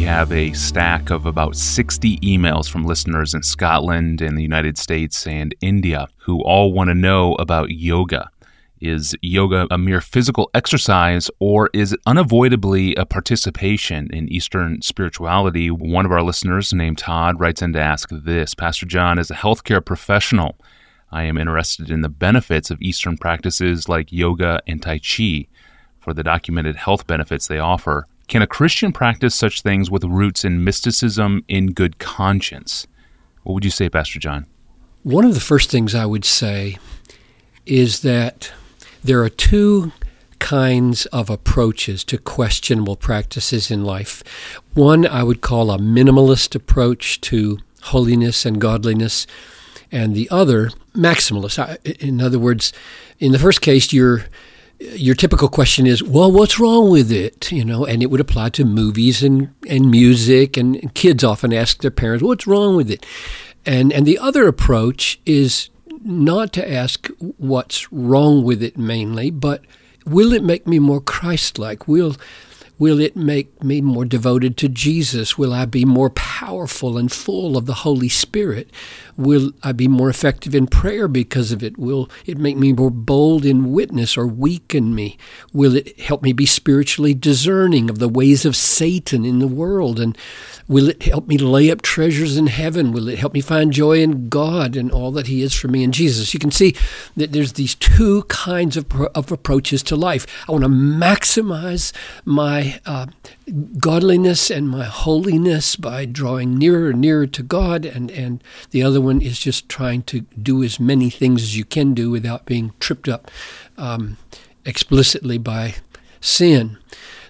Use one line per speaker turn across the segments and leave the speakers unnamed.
we have a stack of about 60 emails from listeners in Scotland and the United States and India who all want to know about yoga. Is yoga a mere physical exercise or is it unavoidably a participation in Eastern spirituality? One of our listeners, named Todd, writes in to ask this Pastor John, as a healthcare professional, I am interested in the benefits of Eastern practices like yoga and Tai Chi for the documented health benefits they offer. Can a Christian practice such things with roots in mysticism in good conscience? What would you say, Pastor John?
One of the first things I would say is that there are two kinds of approaches to questionable practices in life. One I would call a minimalist approach to holiness and godliness, and the other maximalist. In other words, in the first case, you're your typical question is, well, what's wrong with it? You know, and it would apply to movies and, and music, and kids often ask their parents, what's wrong with it? And, and the other approach is not to ask what's wrong with it mainly, but will it make me more Christ like? Will, Will it make me more devoted to Jesus? Will I be more powerful and full of the Holy Spirit? Will I be more effective in prayer because of it? Will it make me more bold in witness or weaken me? Will it help me be spiritually discerning of the ways of Satan in the world? And will it help me lay up treasures in heaven? Will it help me find joy in God and all that He is for me in Jesus? You can see that there's these two kinds of, of approaches to life. I want to maximize my uh, godliness and my holiness by drawing nearer and nearer to God, and, and the other one is just trying to do as many things as you can do without being tripped up um, explicitly by sin.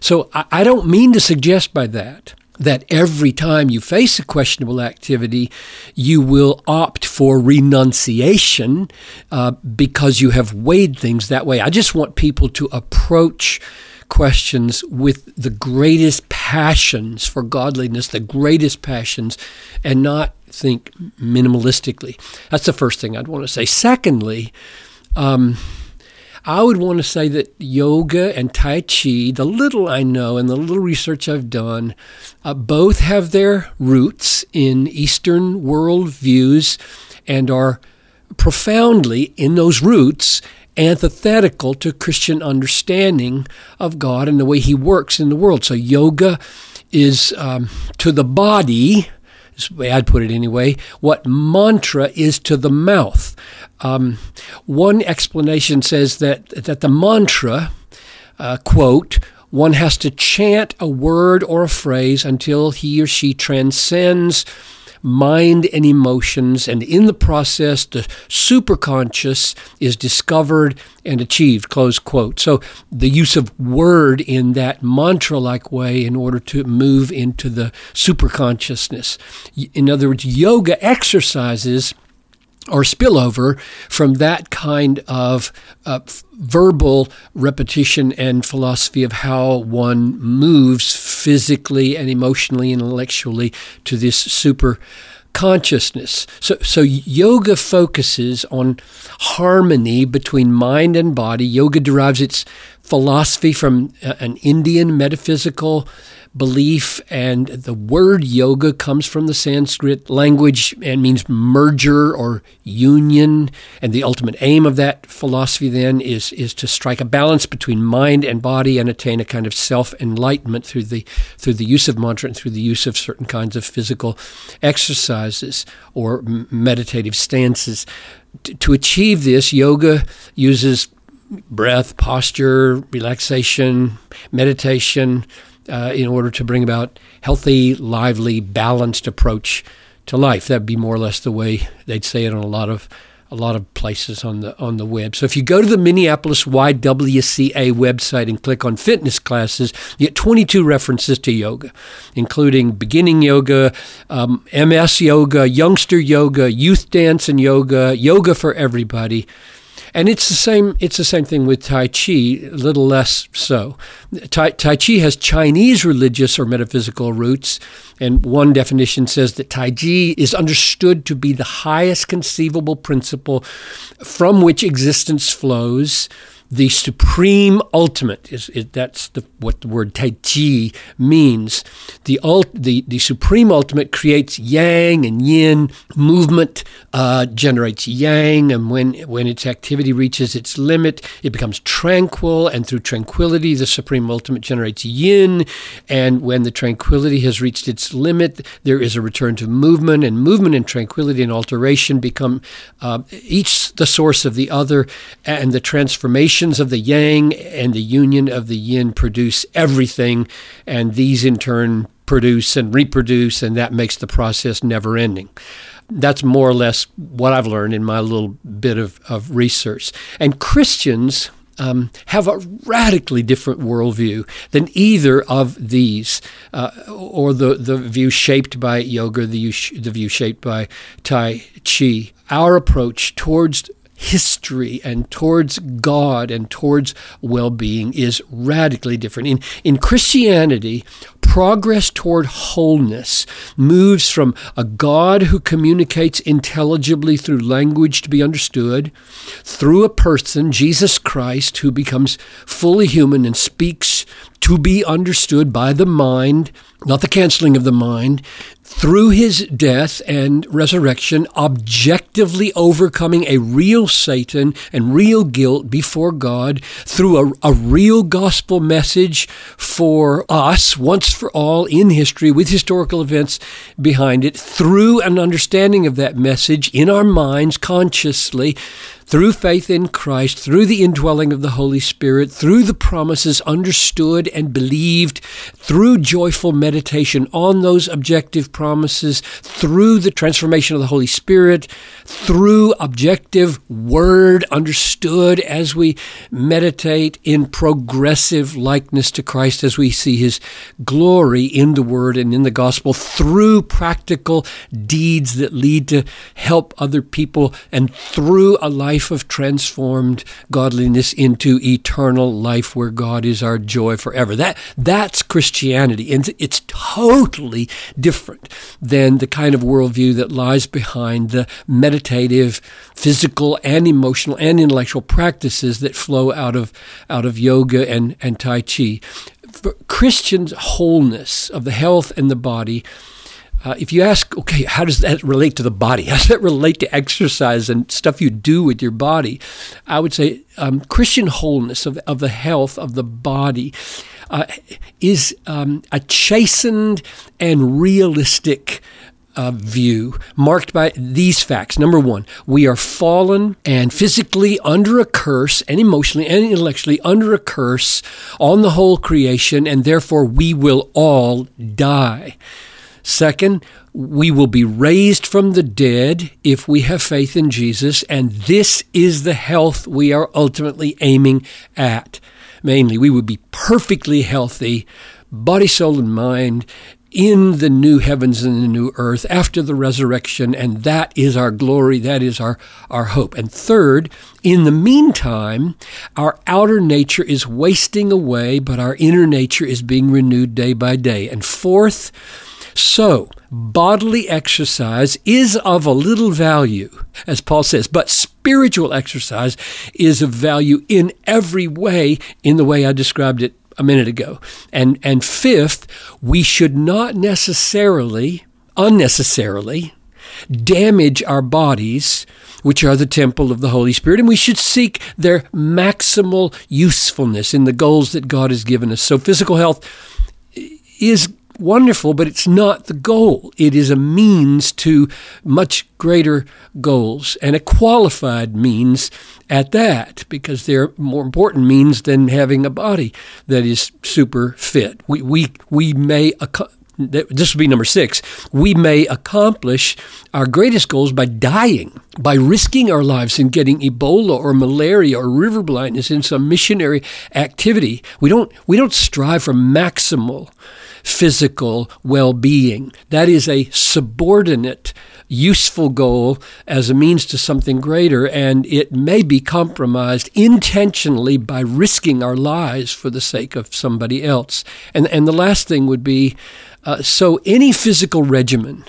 So I, I don't mean to suggest by that that every time you face a questionable activity, you will opt for renunciation uh, because you have weighed things that way. I just want people to approach questions with the greatest passions for godliness, the greatest passions, and not think minimalistically. That's the first thing I'd want to say. Secondly, um, I would want to say that yoga and Tai Chi, the little I know and the little research I've done, uh, both have their roots in Eastern world views and are profoundly in those roots antithetical to Christian understanding of God and the way He works in the world. So, yoga is um, to the body, is the way I'd put it anyway, what mantra is to the mouth. Um, one explanation says that, that the mantra, uh, quote, one has to chant a word or a phrase until he or she transcends mind and emotions, and in the process, the superconscious is discovered and achieved. Close quote. So the use of word in that mantra like way in order to move into the superconsciousness. In other words, yoga exercises or spillover from that kind of uh, verbal repetition and philosophy of how one moves physically and emotionally and intellectually to this super consciousness. So, so yoga focuses on harmony between mind and body. Yoga derives its philosophy from uh, an Indian metaphysical belief, and the word yoga comes from the Sanskrit language and means merger or union. And the ultimate aim of that philosophy then is, is to strike a balance between mind and body and attain a kind of self enlightenment through the through the use of mantra and through the use of certain kinds of physical exercises or meditative stances. to achieve this, yoga uses breath, posture, relaxation, meditation, uh, in order to bring about healthy, lively, balanced approach to life. That'd be more or less the way they'd say it on a lot of a lot of places on the on the web. So if you go to the Minneapolis YWCA website and click on fitness classes, you get 22 references to yoga, including beginning yoga, um, MS yoga, youngster yoga, youth dance and yoga, yoga for everybody. And it's the same. It's the same thing with Tai Chi, a little less so. Tai, tai Chi has Chinese religious or metaphysical roots, and one definition says that Tai Chi is understood to be the highest conceivable principle from which existence flows the supreme ultimate is, is that's the, what the word Tai Chi means. The, ult, the the supreme ultimate creates yang and yin movement, uh, generates yang, and when when its activity reaches its limit, it becomes tranquil, and through tranquility, the supreme ultimate generates yin, and when the tranquility has reached its limit, there is a return to movement, and movement and tranquility and alteration become uh, each the source of the other, and the of the yang and the union of the yin produce everything, and these in turn produce and reproduce, and that makes the process never ending. That's more or less what I've learned in my little bit of, of research. And Christians um, have a radically different worldview than either of these, uh, or the, the view shaped by yoga, the, the view shaped by Tai Chi. Our approach towards history and towards God and towards well being is radically different. In, in Christianity, progress toward wholeness moves from a God who communicates intelligibly through language to be understood, through a person, Jesus Christ, who becomes fully human and speaks to be understood by the mind, not the canceling of the mind, through his death and resurrection, objectively overcoming a real Satan and real guilt before God through a, a, real gospel message for us once for all in history with historical events behind it, through an understanding of that message in our minds consciously through faith in Christ, through the indwelling of the Holy Spirit, through the promises understood and believed, through joyful meditation on those objective promises, through the transformation of the Holy Spirit, through objective word understood as we meditate in progressive likeness to Christ as we see his glory in the word and in the gospel, through practical deeds that lead to help other people, and through a life life of transformed godliness into eternal life where God is our joy forever. That that's Christianity. And it's totally different than the kind of worldview that lies behind the meditative, physical and emotional and intellectual practices that flow out of out of yoga and, and Tai Chi. For Christians' wholeness of the health and the body uh, if you ask, okay, how does that relate to the body? How does that relate to exercise and stuff you do with your body? I would say um, Christian wholeness of, of the health of the body uh, is um, a chastened and realistic uh, view marked by these facts. Number one, we are fallen and physically under a curse, and emotionally and intellectually under a curse on the whole creation, and therefore we will all die. Second, we will be raised from the dead if we have faith in Jesus, and this is the health we are ultimately aiming at. Mainly, we would be perfectly healthy, body, soul, and mind, in the new heavens and the new earth after the resurrection, and that is our glory, that is our, our hope. And third, in the meantime, our outer nature is wasting away, but our inner nature is being renewed day by day. And fourth, so, bodily exercise is of a little value, as Paul says, but spiritual exercise is of value in every way, in the way I described it a minute ago. And, and fifth, we should not necessarily, unnecessarily, damage our bodies, which are the temple of the Holy Spirit, and we should seek their maximal usefulness in the goals that God has given us. So, physical health is wonderful, but it's not the goal. It is a means to much greater goals and a qualified means at that because they're more important means than having a body that is super fit. We, we, we may, this will be number six, we may accomplish our greatest goals by dying, by risking our lives in getting Ebola or malaria or river blindness in some missionary activity. We don't, we don't strive for maximal physical well being. That is a subordinate, useful goal as a means to something greater, and it may be compromised intentionally by risking our lives for the sake of somebody else. And, and the last thing would be uh, so any physical regimen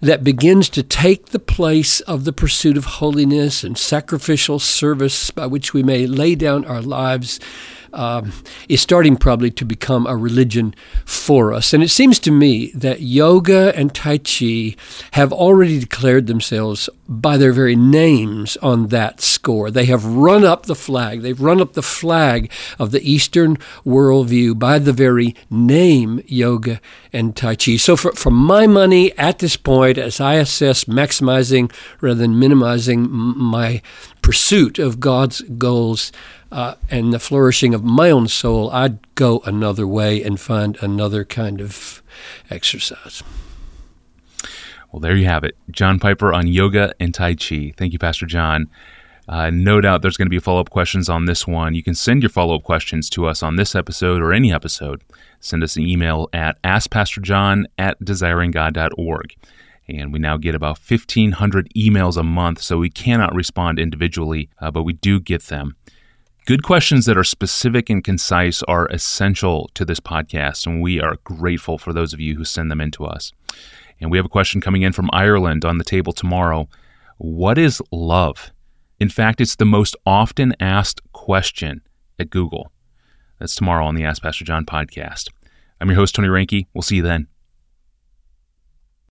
that begins to take the place of the pursuit of holiness and sacrificial service by which we may lay down our lives um, is starting probably to become a religion for us. And it seems to me that yoga and Tai Chi have already declared themselves by their very names on that score. They have run up the flag. They've run up the flag of the Eastern worldview by the very name yoga and Tai Chi. So, for, for my money at this point, as I assess maximizing rather than minimizing my pursuit of God's goals, uh, and the flourishing of my own soul, I'd go another way and find another kind of exercise.
Well, there you have it. John Piper on yoga and Tai Chi. Thank you, Pastor John. Uh, no doubt there's going to be follow up questions on this one. You can send your follow up questions to us on this episode or any episode. Send us an email at askpastorjohn at desiringgod.org. And we now get about 1,500 emails a month, so we cannot respond individually, uh, but we do get them. Good questions that are specific and concise are essential to this podcast, and we are grateful for those of you who send them in to us. And we have a question coming in from Ireland on the table tomorrow. What is love? In fact, it's the most often asked question at Google. That's tomorrow on the Ask Pastor John podcast. I'm your host, Tony Reinke. We'll see you then.